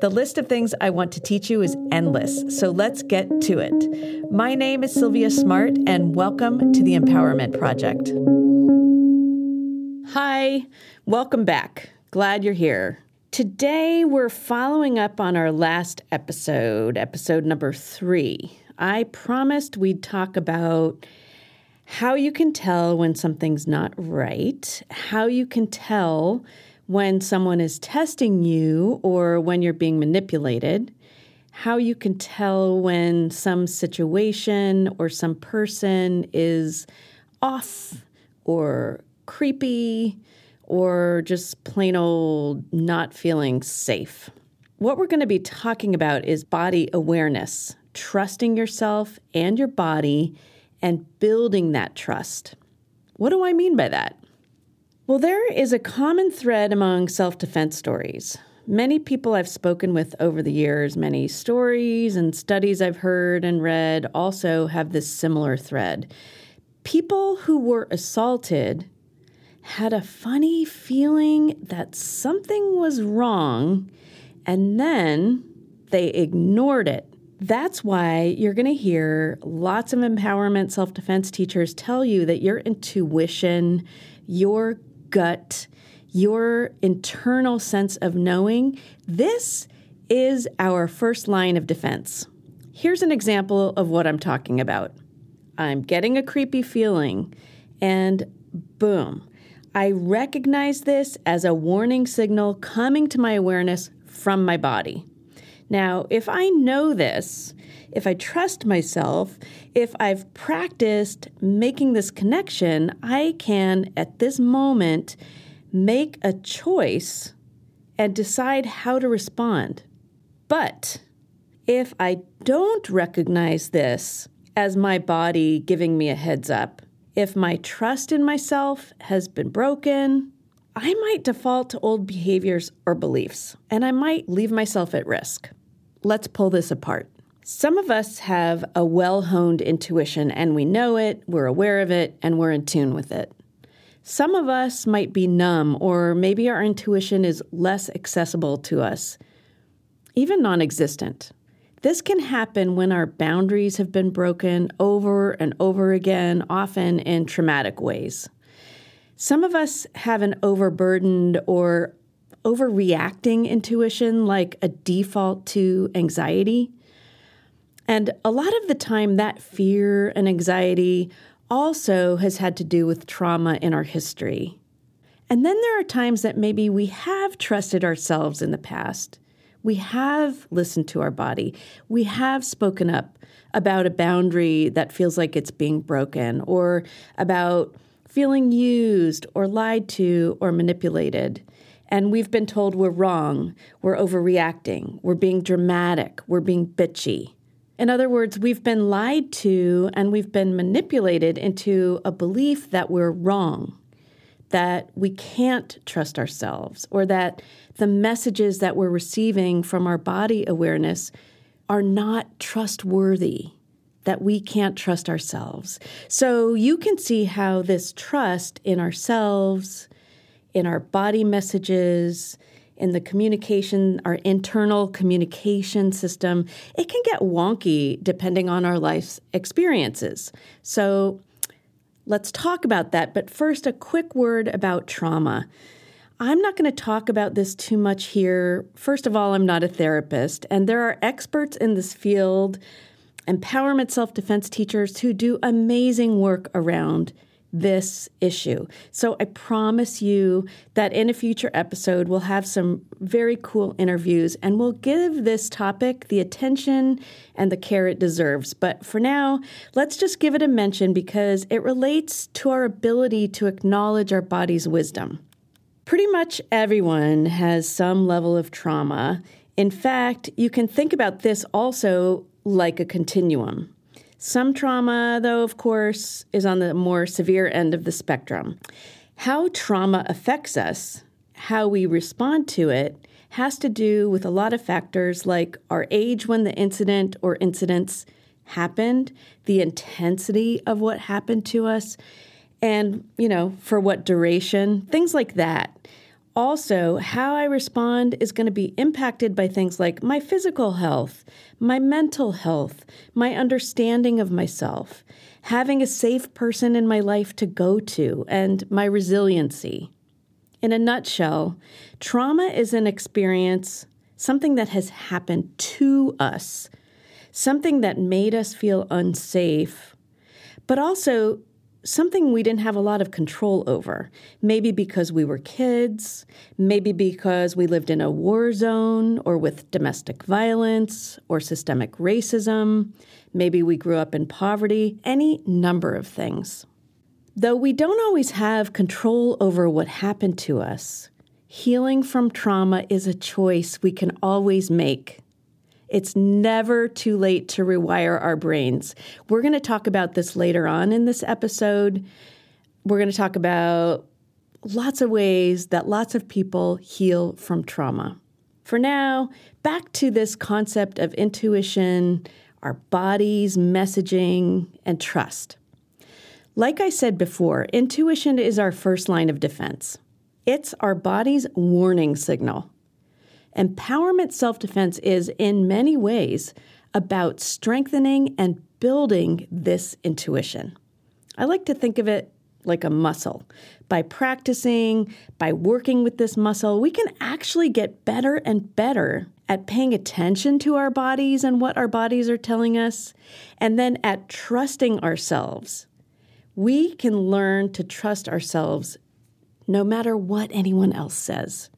The list of things I want to teach you is endless, so let's get to it. My name is Silvia Smart, and welcome to the Empowerment Project. Hi, welcome back. Glad you're here. Today, we're following up on our last episode, episode number three. I promised we'd talk about how you can tell when something's not right, how you can tell when someone is testing you or when you're being manipulated, how you can tell when some situation or some person is off or creepy or just plain old not feeling safe. What we're going to be talking about is body awareness, trusting yourself and your body and building that trust. What do I mean by that? Well, there is a common thread among self defense stories. Many people I've spoken with over the years, many stories and studies I've heard and read also have this similar thread. People who were assaulted had a funny feeling that something was wrong and then they ignored it. That's why you're going to hear lots of empowerment self defense teachers tell you that your intuition, your gut, your internal sense of knowing, this is our first line of defense. Here's an example of what I'm talking about. I'm getting a creepy feeling, and boom, I recognize this as a warning signal coming to my awareness from my body. Now, if I know this, if I trust myself, if I've practiced making this connection, I can, at this moment, make a choice and decide how to respond. But if I don't recognize this as my body giving me a heads up, if my trust in myself has been broken, I might default to old behaviors or beliefs, and I might leave myself at risk. Let's pull this apart. Some of us have a well honed intuition and we know it, we're aware of it, and we're in tune with it. Some of us might be numb, or maybe our intuition is less accessible to us, even non existent. This can happen when our boundaries have been broken over and over again, often in traumatic ways. Some of us have an overburdened or overreacting intuition, like a default to anxiety. And a lot of the time, that fear and anxiety also has had to do with trauma in our history. And then there are times that maybe we have trusted ourselves in the past. We have listened to our body. We have spoken up about a boundary that feels like it's being broken, or about feeling used, or lied to, or manipulated. And we've been told we're wrong, we're overreacting, we're being dramatic, we're being bitchy. In other words, we've been lied to and we've been manipulated into a belief that we're wrong, that we can't trust ourselves, or that the messages that we're receiving from our body awareness are not trustworthy, that we can't trust ourselves. So you can see how this trust in ourselves, in our body messages, in the communication, our internal communication system, it can get wonky depending on our life's experiences. So let's talk about that. But first, a quick word about trauma. I'm not going to talk about this too much here. First of all, I'm not a therapist, and there are experts in this field, empowerment self defense teachers who do amazing work around this issue. So I promise you that in a future episode, we'll have some very cool interviews and we'll give this topic the attention and the care it deserves. But for now, let's just give it a mention because it relates to our ability to acknowledge our body's wisdom. Pretty much everyone has some level of trauma. In fact, you can think about this also like a continuum. Some trauma, though, of course, is on the more severe end of the spectrum. How trauma affects us, how we respond to it, has to do with a lot of factors like our age when the incident or incidents happened, the intensity of what happened to us, and, you know, for what duration, things like that. Also, how I respond is going to be impacted by things like my physical health, my mental health, my understanding of myself, having a safe person in my life to go to, and my resiliency. In a nutshell, trauma is an experience, something that has happened to us, something that made us feel unsafe, but also something we didn't have a lot of control over. Maybe because we were kids, maybe because we lived in a war zone or with domestic violence or systemic racism, maybe we grew up in poverty, any number of things. Though we don't always have control over what happened to us, healing from trauma is a choice we can always make it's never too late to rewire our brains. We're going to talk about this later on in this episode. We're going to talk about lots of ways that lots of people heal from trauma. For now, back to this concept of intuition, our bodies, messaging, and trust. Like I said before, intuition is our first line of defense. It's our body's warning signal. Empowerment self defense is, in many ways, about strengthening and building this intuition. I like to think of it like a muscle. By practicing, by working with this muscle, we can actually get better and better at paying attention to our bodies and what our bodies are telling us, and then at trusting ourselves. We can learn to trust ourselves no matter what anyone else says.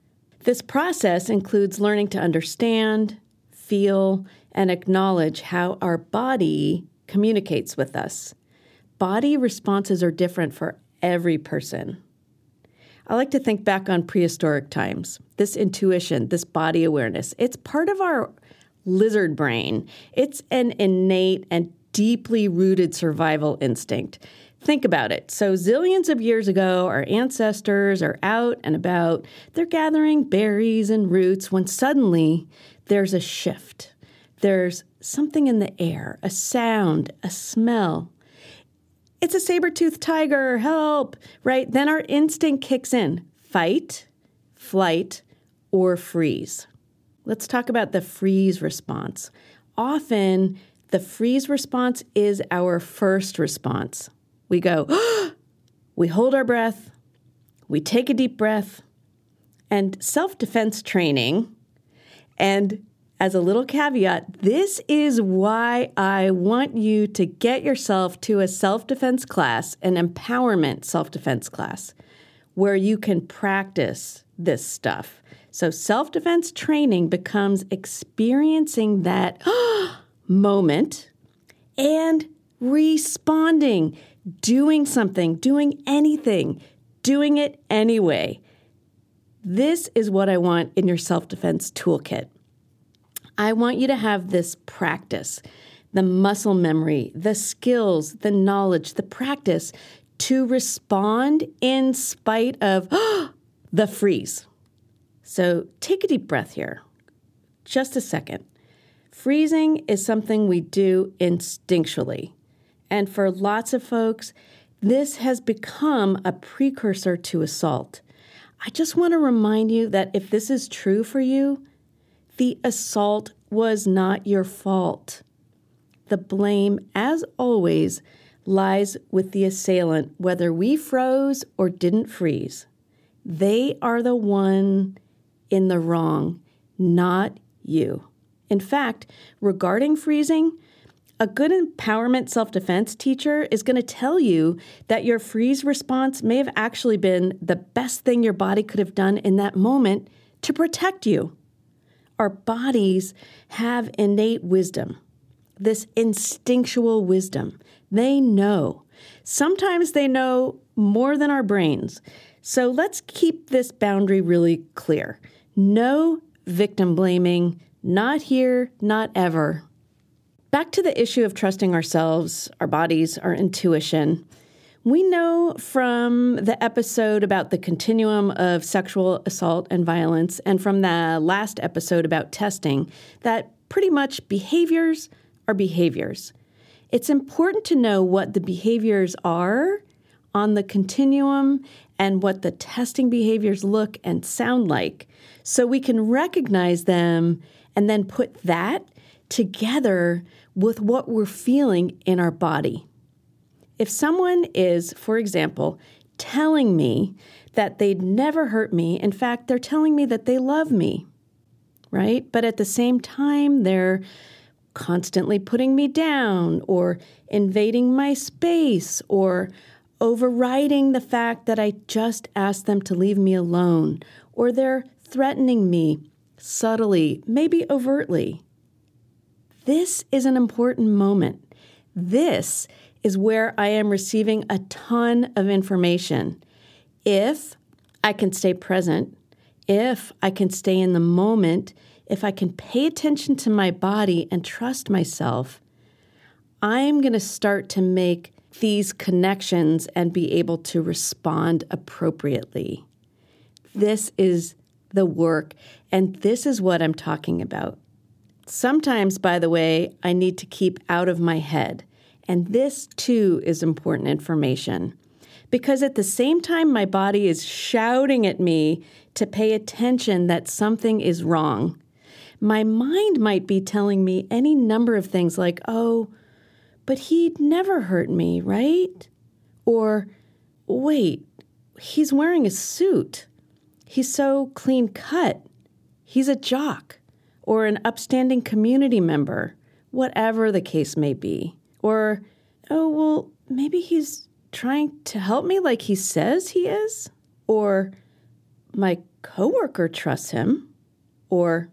This process includes learning to understand, feel, and acknowledge how our body communicates with us. Body responses are different for every person. I like to think back on prehistoric times. This intuition, this body awareness, it's part of our lizard brain. It's an innate and deeply rooted survival instinct. Think about it. So, zillions of years ago, our ancestors are out and about. They're gathering berries and roots when suddenly there's a shift. There's something in the air, a sound, a smell. It's a saber toothed tiger, help, right? Then our instinct kicks in fight, flight, or freeze. Let's talk about the freeze response. Often, the freeze response is our first response we go, we hold our breath, we take a deep breath, and self defense training. And as a little caveat, this is why I want you to get yourself to a self defense class, an empowerment self defense class, where you can practice this stuff. So, self defense training becomes experiencing that moment and responding doing something, doing anything, doing it anyway. This is what I want in your self defense toolkit. I want you to have this practice, the muscle memory, the skills, the knowledge, the practice to respond in spite of the freeze. So take a deep breath here. Just a second. Freezing is something we do instinctually. And for lots of folks, this has become a precursor to assault. I just want to remind you that if this is true for you, the assault was not your fault. The blame, as always, lies with the assailant, whether we froze or didn't freeze. They are the one in the wrong, not you. In fact, regarding freezing, A good empowerment self defense teacher is going to tell you that your freeze response may have actually been the best thing your body could have done in that moment to protect you. Our bodies have innate wisdom, this instinctual wisdom. They know. Sometimes they know more than our brains. So let's keep this boundary really clear. No victim blaming, not here, not ever. Back to the issue of trusting ourselves, our bodies, our intuition. We know from the episode about the continuum of sexual assault and violence, and from the last episode about testing, that pretty much behaviors are behaviors. It's important to know what the behaviors are on the continuum and what the testing behaviors look and sound like so we can recognize them and then put that together with what we're feeling in our body. If someone is, for example, telling me that they'd never hurt me, in fact, they're telling me that they love me, right? But at the same time, they're constantly putting me down or invading my space or overriding the fact that I just asked them to leave me alone or they're threatening me subtly, maybe overtly. This is an important moment. This is where I am receiving a ton of information. If I can stay present, if I can stay in the moment, if I can pay attention to my body and trust myself, I'm going to start to make these connections and be able to respond appropriately. This is the work, and this is what I'm talking about. Sometimes, by the way, I need to keep out of my head. And this too is important information. Because at the same time, my body is shouting at me to pay attention that something is wrong. My mind might be telling me any number of things like, oh, but he'd never hurt me, right? Or, wait, he's wearing a suit. He's so clean cut. He's a jock or an upstanding community member, whatever the case may be. Or, oh, well, maybe he's trying to help me like he says he is. Or, my coworker trusts him. Or,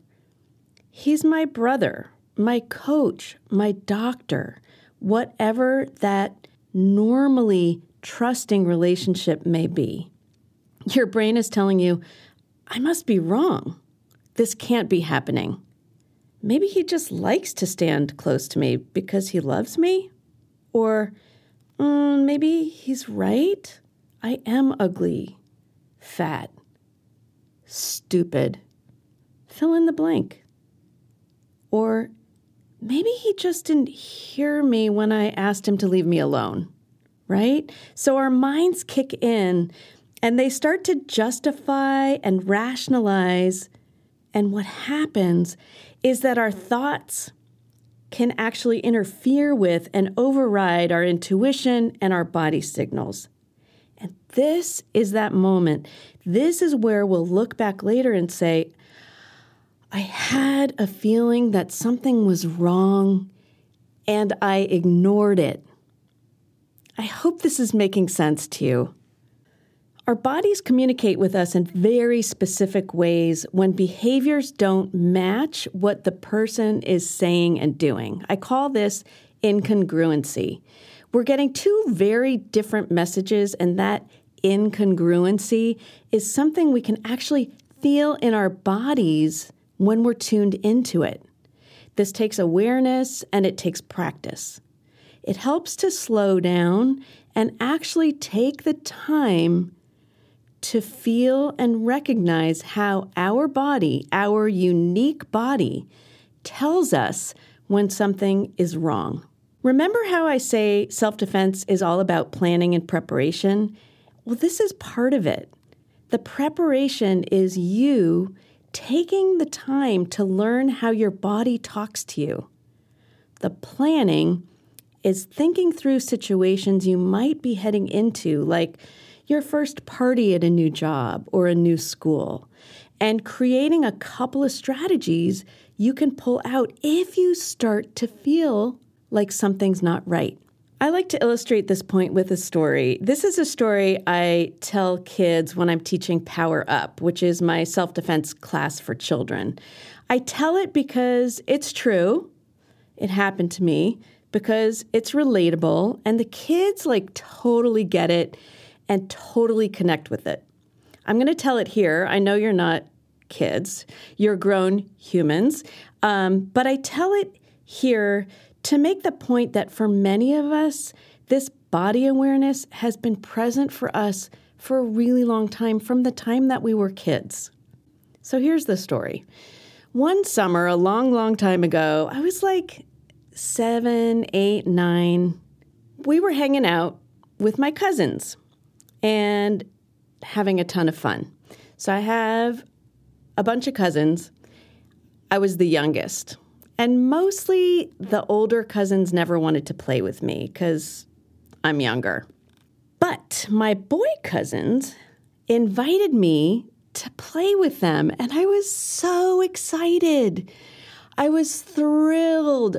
he's my brother, my coach, my doctor, whatever that normally trusting relationship may be. Your brain is telling you, I must be wrong. This can't be happening. Maybe he just likes to stand close to me because he loves me? Or mm, maybe he's right. I am ugly, fat, stupid. Fill in the blank. Or maybe he just didn't hear me when I asked him to leave me alone, right? So our minds kick in and they start to justify and rationalize. And what happens is that our thoughts can actually interfere with and override our intuition and our body signals. And this is that moment. This is where we'll look back later and say, I had a feeling that something was wrong and I ignored it. I hope this is making sense to you. Our bodies communicate with us in very specific ways when behaviors don't match what the person is saying and doing. I call this incongruency. We're getting two very different messages, and that incongruency is something we can actually feel in our bodies when we're tuned into it. This takes awareness and it takes practice. It helps to slow down and actually take the time to feel and recognize how our body, our unique body, tells us when something is wrong. Remember how I say self defense is all about planning and preparation? Well, this is part of it. The preparation is you taking the time to learn how your body talks to you. The planning is thinking through situations you might be heading into, like your first party at a new job or a new school, and creating a couple of strategies you can pull out if you start to feel like something's not right. I like to illustrate this point with a story. This is a story I tell kids when I'm teaching Power Up, which is my self defense class for children. I tell it because it's true. It happened to me because it's relatable and the kids like totally get it and totally connect with it. I'm going to tell it here. I know you're not kids, you're grown humans, um, but I tell it here to make the point that for many of us, this body awareness has been present for us for a really long time, from the time that we were kids. So here's the story. One summer, a long, long time ago, I was like seven, eight, nine. We were hanging out with my cousins and having a ton of fun. So I have a bunch of cousins. I was the youngest. And mostly the older cousins never wanted to play with me because I'm younger. But my boy cousins invited me to play with them, and I was so excited. I was thrilled.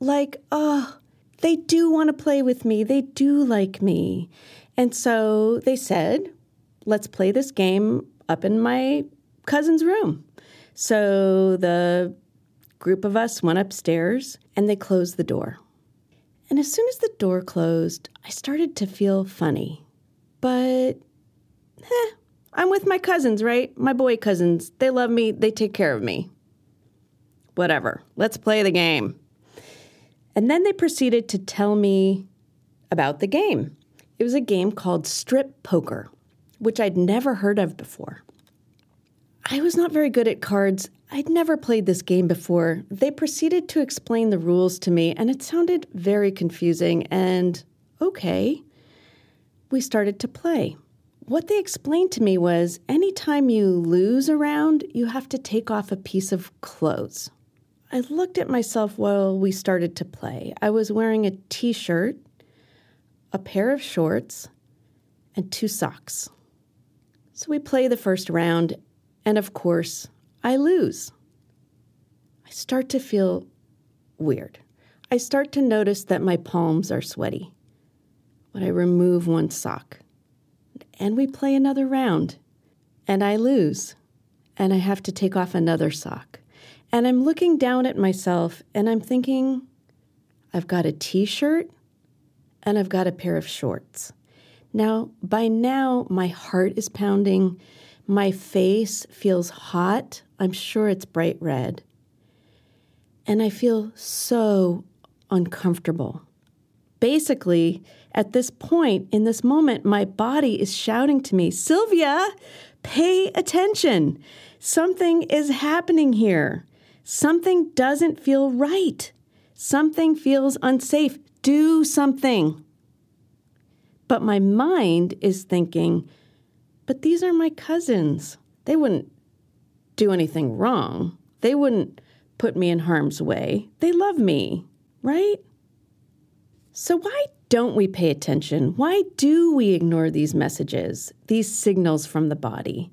Like, oh, they do want to play with me. They do like me. And so they said, let's play this game up in my cousin's room. So the group of us went upstairs and they closed the door. And as soon as the door closed, I started to feel funny. But, eh, I'm with my cousins, right? My boy cousins. They love me, they take care of me. Whatever, let's play the game. And then they proceeded to tell me about the game. It was a game called Strip Poker, which I'd never heard of before. I was not very good at cards. I'd never played this game before. They proceeded to explain the rules to me, and it sounded very confusing and okay. We started to play. What they explained to me was anytime you lose a round, you have to take off a piece of clothes. I looked at myself while we started to play. I was wearing a t shirt, a pair of shorts, and two socks. So we play the first round, and of course, I lose. I start to feel weird. I start to notice that my palms are sweaty. But I remove one sock. And we play another round. And I lose. And I have to take off another sock. And I'm looking down at myself and I'm thinking, I've got a t shirt and I've got a pair of shorts. Now, by now, my heart is pounding my face feels hot. I'm sure it's bright red. And I feel so uncomfortable. Basically, at this point, in this moment, my body is shouting to me, Silvia, pay attention. Something is happening here. Something doesn't feel right. Something feels unsafe. Do something. But my mind is thinking, but these are my cousins. They wouldn't do anything wrong. They wouldn't put me in harm's way. They love me, right? So, why don't we pay attention? Why do we ignore these messages, these signals from the body?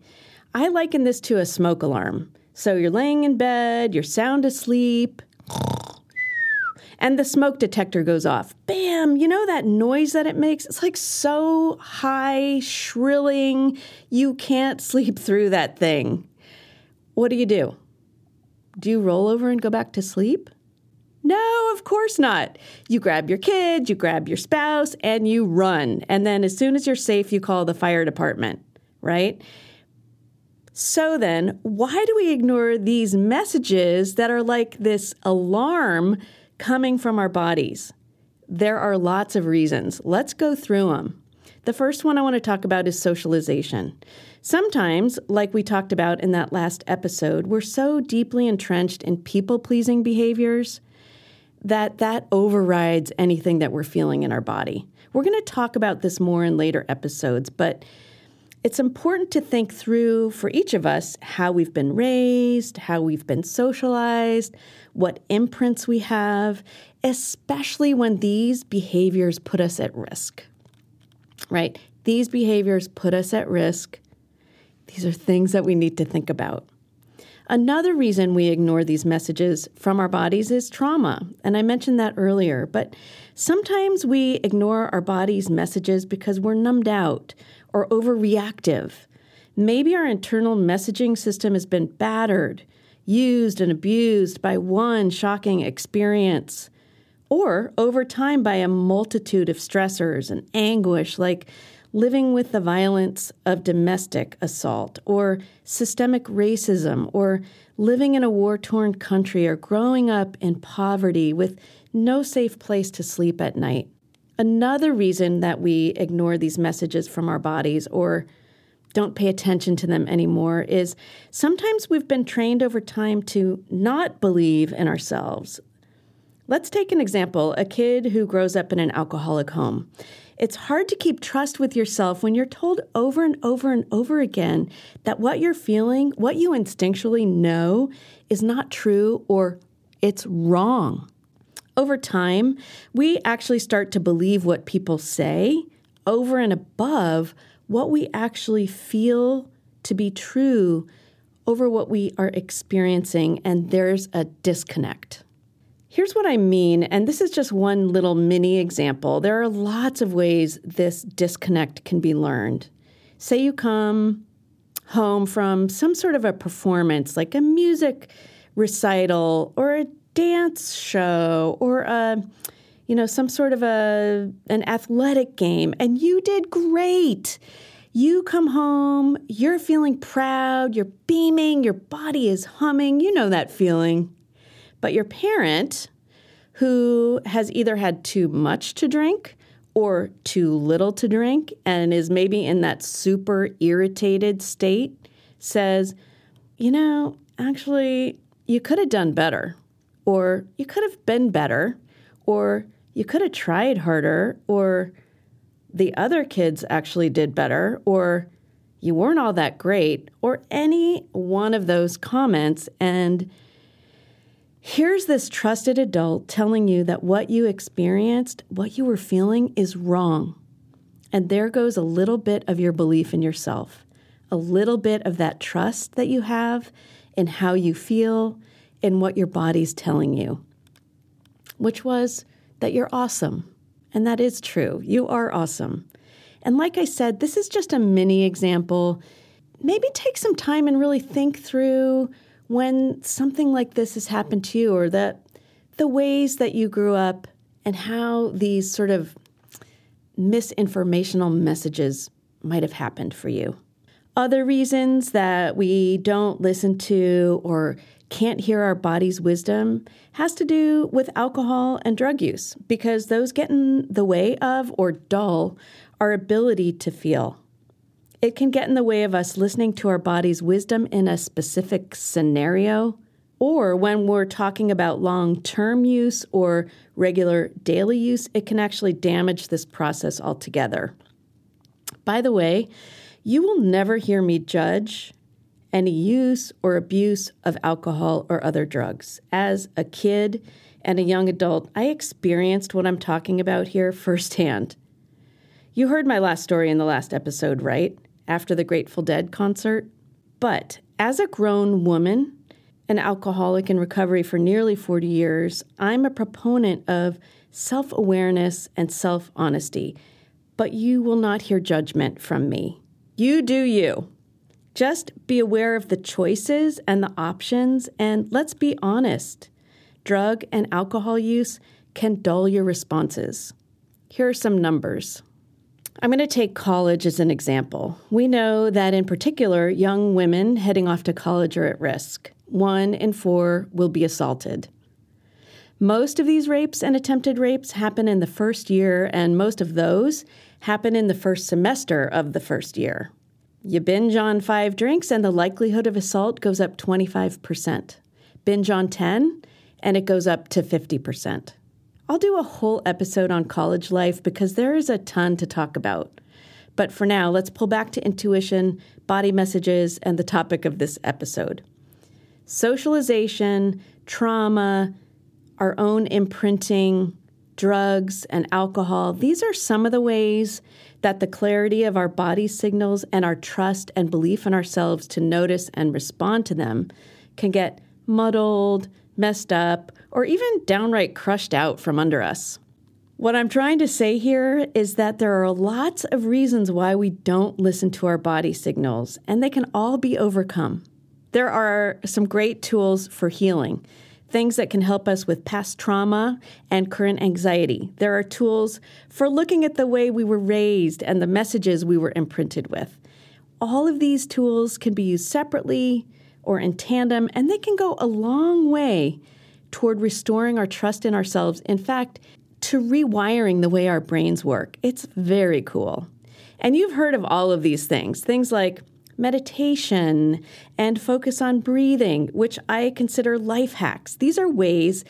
I liken this to a smoke alarm. So, you're laying in bed, you're sound asleep, and the smoke detector goes off. Bam! You know that noise that it makes? It's like so high, shrilling, you can't sleep through that thing. What do you do? Do you roll over and go back to sleep? No, of course not. You grab your kid, you grab your spouse, and you run. And then as soon as you're safe, you call the fire department, right? So then, why do we ignore these messages that are like this alarm coming from our bodies? There are lots of reasons. Let's go through them. The first one I want to talk about is socialization. Sometimes, like we talked about in that last episode, we're so deeply entrenched in people pleasing behaviors that that overrides anything that we're feeling in our body. We're going to talk about this more in later episodes, but it's important to think through for each of us how we've been raised, how we've been socialized, what imprints we have, especially when these behaviors put us at risk. Right? These behaviors put us at risk. These are things that we need to think about. Another reason we ignore these messages from our bodies is trauma. And I mentioned that earlier. But sometimes we ignore our body's messages because we're numbed out or overreactive. Maybe our internal messaging system has been battered, used, and abused by one shocking experience, or over time by a multitude of stressors and anguish like living with the violence of domestic assault or systemic racism or living in a war torn country or growing up in poverty with no safe place to sleep at night. Another reason that we ignore these messages from our bodies or don't pay attention to them anymore is sometimes we've been trained over time to not believe in ourselves. Let's take an example a kid who grows up in an alcoholic home. It's hard to keep trust with yourself when you're told over and over and over again that what you're feeling, what you instinctually know, is not true or it's wrong. Over time, we actually start to believe what people say over and above what we actually feel to be true over what we are experiencing, and there's a disconnect. Here's what I mean, and this is just one little mini example. There are lots of ways this disconnect can be learned. Say you come home from some sort of a performance, like a music recital or a dance show or a you know some sort of a an athletic game and you did great. You come home, you're feeling proud, you're beaming, your body is humming. You know that feeling. But your parent, who has either had too much to drink or too little to drink and is maybe in that super irritated state, says, you know, actually, you could have done better, or you could have been better, or you could have tried harder, or the other kids actually did better, or you weren't all that great, or any one of those comments. And Here's this trusted adult telling you that what you experienced, what you were feeling, is wrong. And there goes a little bit of your belief in yourself, a little bit of that trust that you have in how you feel, in what your body's telling you, which was that you're awesome. And that is true. You are awesome. And like I said, this is just a mini example. Maybe take some time and really think through when something like this has happened to you or that the ways that you grew up and how these sort of misinformational messages might have happened for you. Other reasons that we don't listen to or can't hear our body's wisdom has to do with alcohol and drug use because those get in the way of or dull our ability to feel. It can get in the way of us listening to our body's wisdom in a specific scenario, or when we're talking about long term use or regular daily use, it can actually damage this process altogether. By the way, you will never hear me judge any use or abuse of alcohol or other drugs. As a kid and a young adult, I experienced what I'm talking about here firsthand. You heard my last story in the last episode, right? after the Grateful Dead concert. But as a grown woman, an alcoholic in recovery for nearly 40 years, I'm a proponent of self awareness and self honesty. But you will not hear judgment from me. You do you. Just be aware of the choices and the options, and let's be honest drug and alcohol use can dull your responses. Here are some numbers. I'm going to take college as an example. We know that, in particular, young women heading off to college are at risk. One in four will be assaulted. Most of these rapes and attempted rapes happen in the first year, and most of those happen in the first semester of the first year. You binge on five drinks, and the likelihood of assault goes up 25%. Binge on 10, and it goes up to 50%. I'll do a whole episode on college life because there is a ton to talk about. But for now, let's pull back to intuition, body messages, and the topic of this episode. Socialization, trauma, our own imprinting, drugs, and alcohol, these are some of the ways that the clarity of our body signals and our trust and belief in ourselves to notice and respond to them can get muddled, messed up, or even downright crushed out from under us. What I'm trying to say here is that there are lots of reasons why we don't listen to our body signals, and they can all be overcome. There are some great tools for healing, things that can help us with past trauma and current anxiety. There are tools for looking at the way we were raised and the messages we were imprinted with. All of these tools can be used separately or in tandem, and they can go a long way toward restoring our trust in ourselves. In fact, to rewiring the way our brains work. It's very cool. And you've heard of all of these things, things like meditation and focus on breathing, which I consider life hacks. These are ways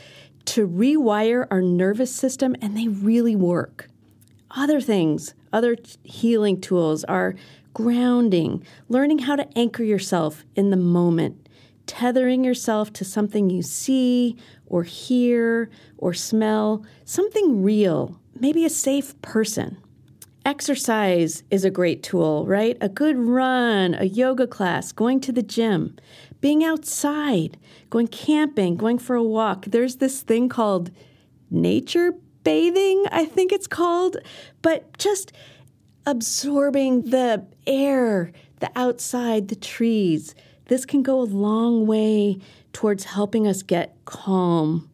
to rewire our nervous system, and they really work. Other things, other healing tools are grounding, learning how to anchor yourself in the moment, tethering yourself to something you see or hear or smell, something real, maybe a safe person. Exercise is a great tool, right? A good run, a yoga class, going to the gym, being outside, going camping, going for a walk. There's this thing called nature bathing, I think it's called, but just absorbing the air, the outside, the trees, this can go a long way towards helping us get calm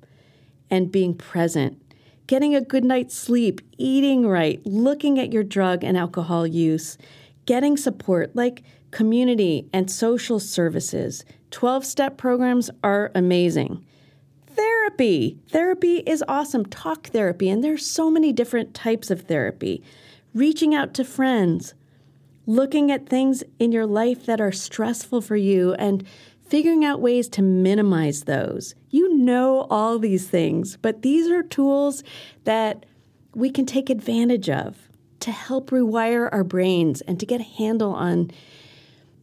and being present. Getting a good night's sleep, eating right, looking at your drug and alcohol use, getting support like community and social services. 12 step programs are amazing. Therapy. Therapy is awesome. Talk therapy, and there's so many different types of therapy. Reaching out to friends, looking at things in your life that are stressful for you and figuring out ways to minimize those. You know all these things, but these are tools that we can take advantage of to help rewire our brains and to get a handle on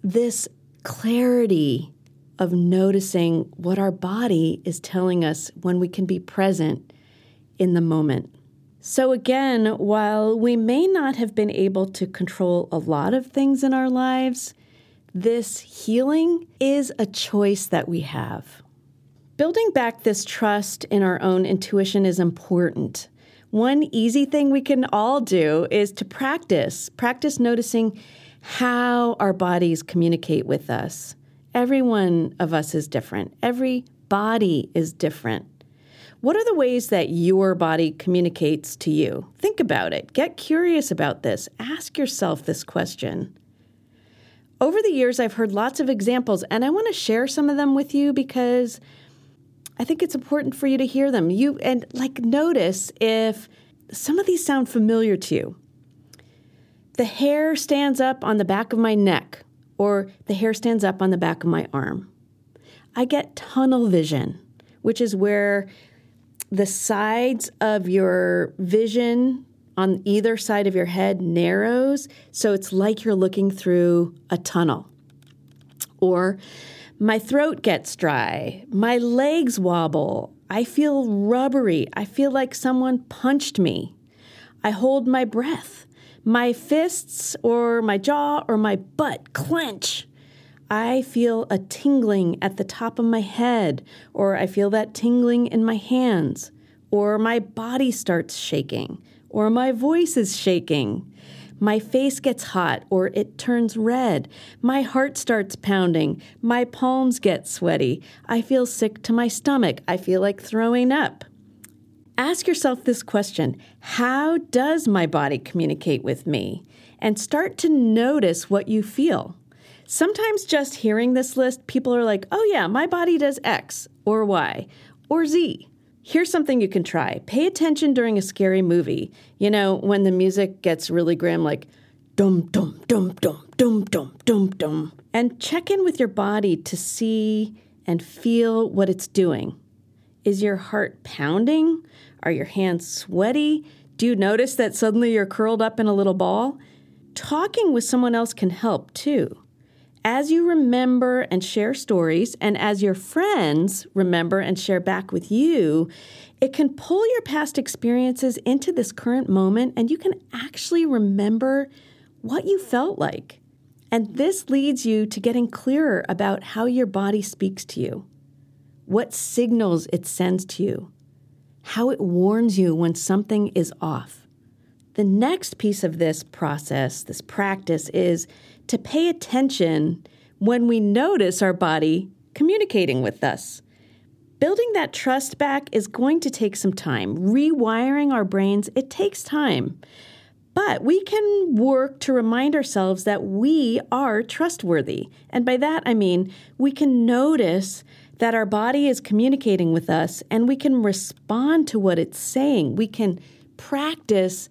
this clarity of noticing what our body is telling us when we can be present in the moment. So, again, while we may not have been able to control a lot of things in our lives, this healing is a choice that we have. Building back this trust in our own intuition is important. One easy thing we can all do is to practice, practice noticing how our bodies communicate with us. Every one of us is different. Every body is different. What are the ways that your body communicates to you? Think about it. Get curious about this. Ask yourself this question. Over the years, I've heard lots of examples, and I want to share some of them with you because I think it's important for you to hear them. You and like notice if some of these sound familiar to you. The hair stands up on the back of my neck, or the hair stands up on the back of my arm. I get tunnel vision, which is where the sides of your vision on either side of your head narrows, so it's like you're looking through a tunnel. Or my throat gets dry, my legs wobble, I feel rubbery, I feel like someone punched me. I hold my breath. My fists or my jaw or my butt clench. I feel a tingling at the top of my head, or I feel that tingling in my hands, or my body starts shaking, or my voice is shaking. My face gets hot or it turns red. My heart starts pounding. My palms get sweaty. I feel sick to my stomach. I feel like throwing up. Ask yourself this question How does my body communicate with me? And start to notice what you feel. Sometimes just hearing this list, people are like, oh, yeah, my body does X or Y or Z. Here's something you can try pay attention during a scary movie. You know, when the music gets really grim, like dum, dum, dum, dum, dum, dum, dum, dum. And check in with your body to see and feel what it's doing. Is your heart pounding? Are your hands sweaty? Do you notice that suddenly you're curled up in a little ball? Talking with someone else can help too. As you remember and share stories, and as your friends remember and share back with you, it can pull your past experiences into this current moment, and you can actually remember what you felt like. And this leads you to getting clearer about how your body speaks to you, what signals it sends to you, how it warns you when something is off. The next piece of this process, this practice, is to pay attention when we notice our body communicating with us. Building that trust back is going to take some time. Rewiring our brains, it takes time. But we can work to remind ourselves that we are trustworthy. And by that, I mean we can notice that our body is communicating with us and we can respond to what it's saying. We can practice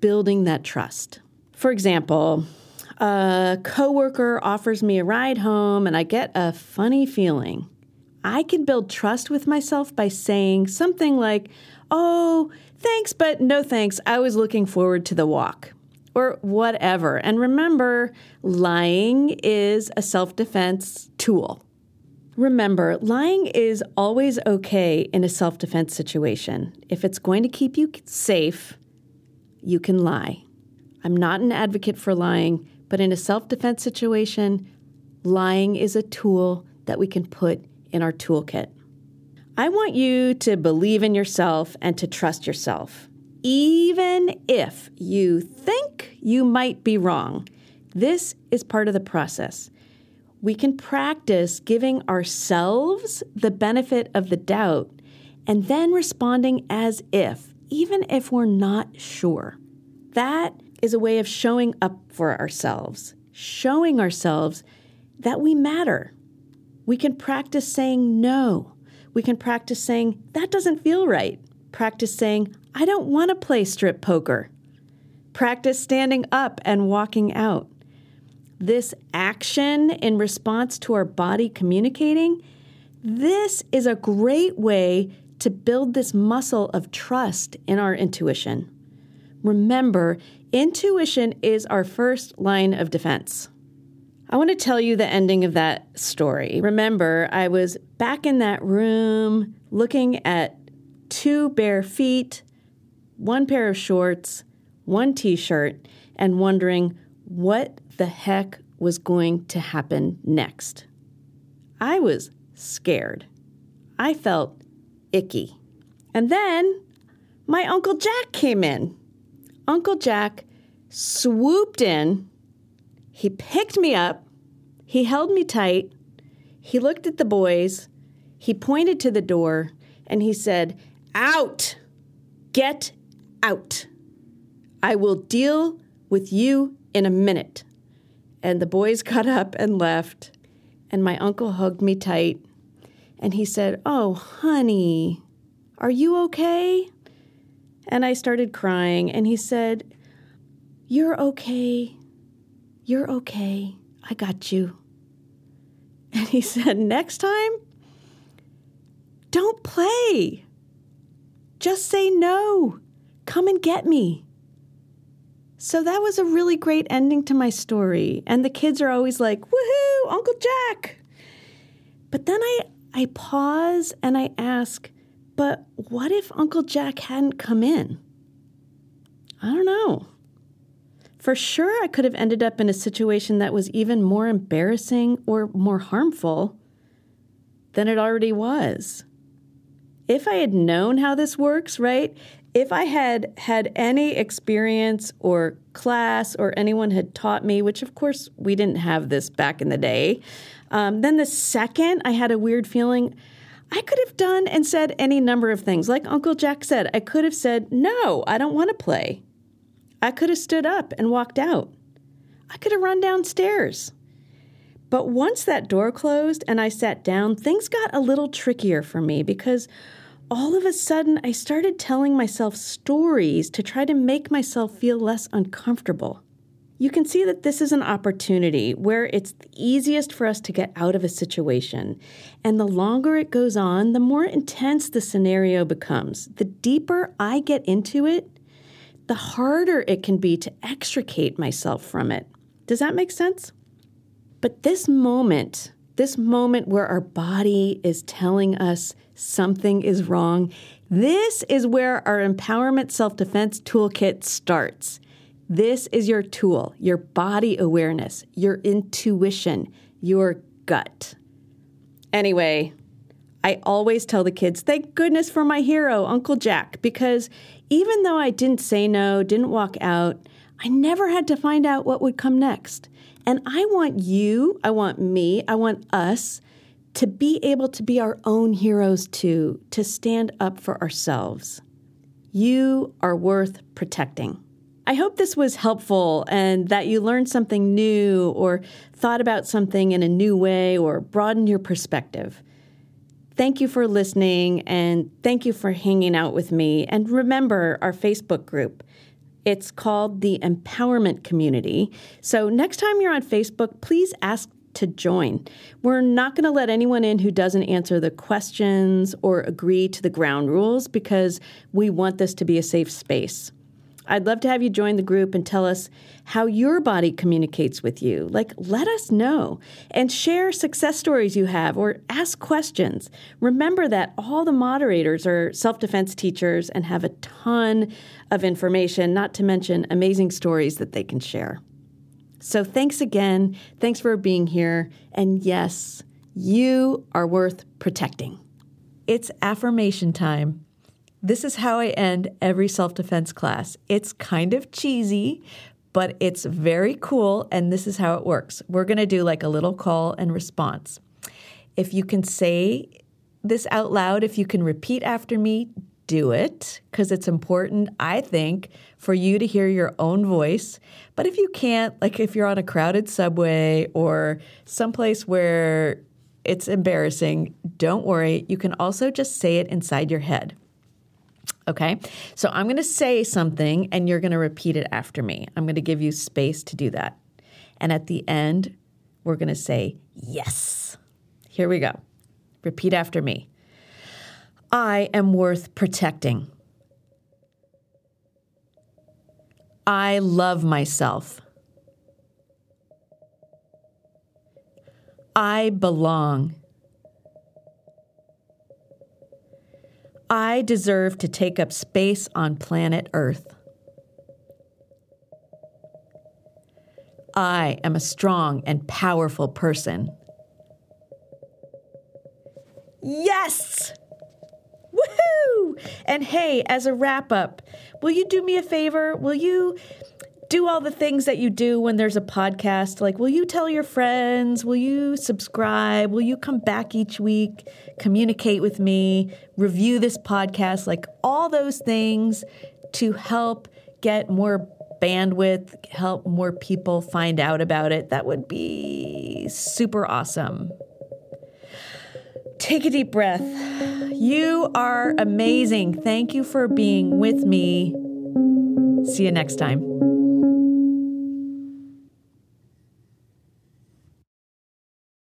building that trust. For example, a coworker offers me a ride home and I get a funny feeling. I can build trust with myself by saying something like, "Oh, thanks, but no thanks. I was looking forward to the walk." Or whatever. And remember, lying is a self defense tool. Remember, lying is always okay in a self defense situation. If it's going to keep you safe, you can lie. I'm not an advocate for lying, but in a self defense situation, lying is a tool that we can put in our toolkit. I want you to believe in yourself and to trust yourself, even if you think you might be wrong. This is part of the process. We can practice giving ourselves the benefit of the doubt and then responding as if, even if we're not sure. That is a way of showing up for ourselves, showing ourselves that we matter. We can practice saying no. We can practice saying, that doesn't feel right. Practice saying, I don't want to play strip poker. Practice standing up and walking out. This action in response to our body communicating, this is a great way to build this muscle of trust in our intuition. Remember, intuition is our first line of defense. I want to tell you the ending of that story. Remember, I was back in that room looking at two bare feet, one pair of shorts, one t shirt, and wondering what the heck was going to happen next. I was scared. I felt icky. And then my Uncle Jack came in. Uncle Jack swooped in, he picked me up, he held me tight, he looked at the boys, he pointed to the door, and he said, Out! Get out! I will deal with you in a minute. And the boys got up and left, and my uncle hugged me tight, and he said, Oh, honey, are you okay? And I started crying, and he said, You're okay. You're okay. I got you. And he said, Next time, don't play. Just say no. Come and get me. So that was a really great ending to my story. And the kids are always like, Woohoo, Uncle Jack. But then I, I pause and I ask, but what if Uncle Jack hadn't come in? I don't know. For sure, I could have ended up in a situation that was even more embarrassing or more harmful than it already was. If I had known how this works, right? If I had had any experience or class or anyone had taught me, which of course we didn't have this back in the day, um, then the second I had a weird feeling, I could have done and said any number of things. Like Uncle Jack said, I could have said, No, I don't want to play. I could have stood up and walked out. I could have run downstairs. But once that door closed and I sat down, things got a little trickier for me because all of a sudden I started telling myself stories to try to make myself feel less uncomfortable you can see that this is an opportunity where it's easiest for us to get out of a situation. And the longer it goes on, the more intense the scenario becomes. The deeper I get into it, the harder it can be to extricate myself from it. Does that make sense? But this moment, this moment where our body is telling us something is wrong, this is where our empowerment self defense toolkit starts. This is your tool, your body awareness, your intuition, your gut. Anyway, I always tell the kids, thank goodness for my hero, Uncle Jack, because even though I didn't say no, didn't walk out, I never had to find out what would come next. And I want you, I want me, I want us to be able to be our own heroes too, to stand up for ourselves. You are worth protecting. I hope this was helpful and that you learned something new or thought about something in a new way or broadened your perspective. Thank you for listening and thank you for hanging out with me. And remember our Facebook group. It's called the Empowerment Community. So next time you're on Facebook, please ask to join. We're not going to let anyone in who doesn't answer the questions or agree to the ground rules because we want this to be a safe space. I'd love to have you join the group and tell us how your body communicates with you. Like, let us know and share success stories you have or ask questions. Remember that all the moderators are self defense teachers and have a ton of information, not to mention amazing stories that they can share. So thanks again. Thanks for being here. And yes, you are worth protecting. It's affirmation time. This is how I end every self defense class. It's kind of cheesy, but it's very cool. And this is how it works. We're to do like a little call and response. If you can say this out loud, if you can repeat after me, do it because it's important, I think, for you to hear your own voice. But if you can't, like if you're on a crowded subway or someplace where it's embarrassing, don't worry. You can also just say it inside your head. Okay, so I'm going to say something and you're going to repeat it after me. I'm going to give you space to do that. And at the end, we're going to say yes. Here we go. Repeat after me. I am worth protecting. I love myself. I belong. I deserve to take up space on planet Earth. I am a strong and powerful person. Yes! Woohoo! And hey, as a wrap up, will you do me a favor? Will you do all the things that you do when there's a podcast? Like, will you tell your friends? Will you subscribe? Will you come back each week, communicate with me, review this podcast? Like, all those things to help get more bandwidth, help more people find out about it. That would be super awesome. Take a deep breath. You are amazing. Thank you for being with me. See you next time.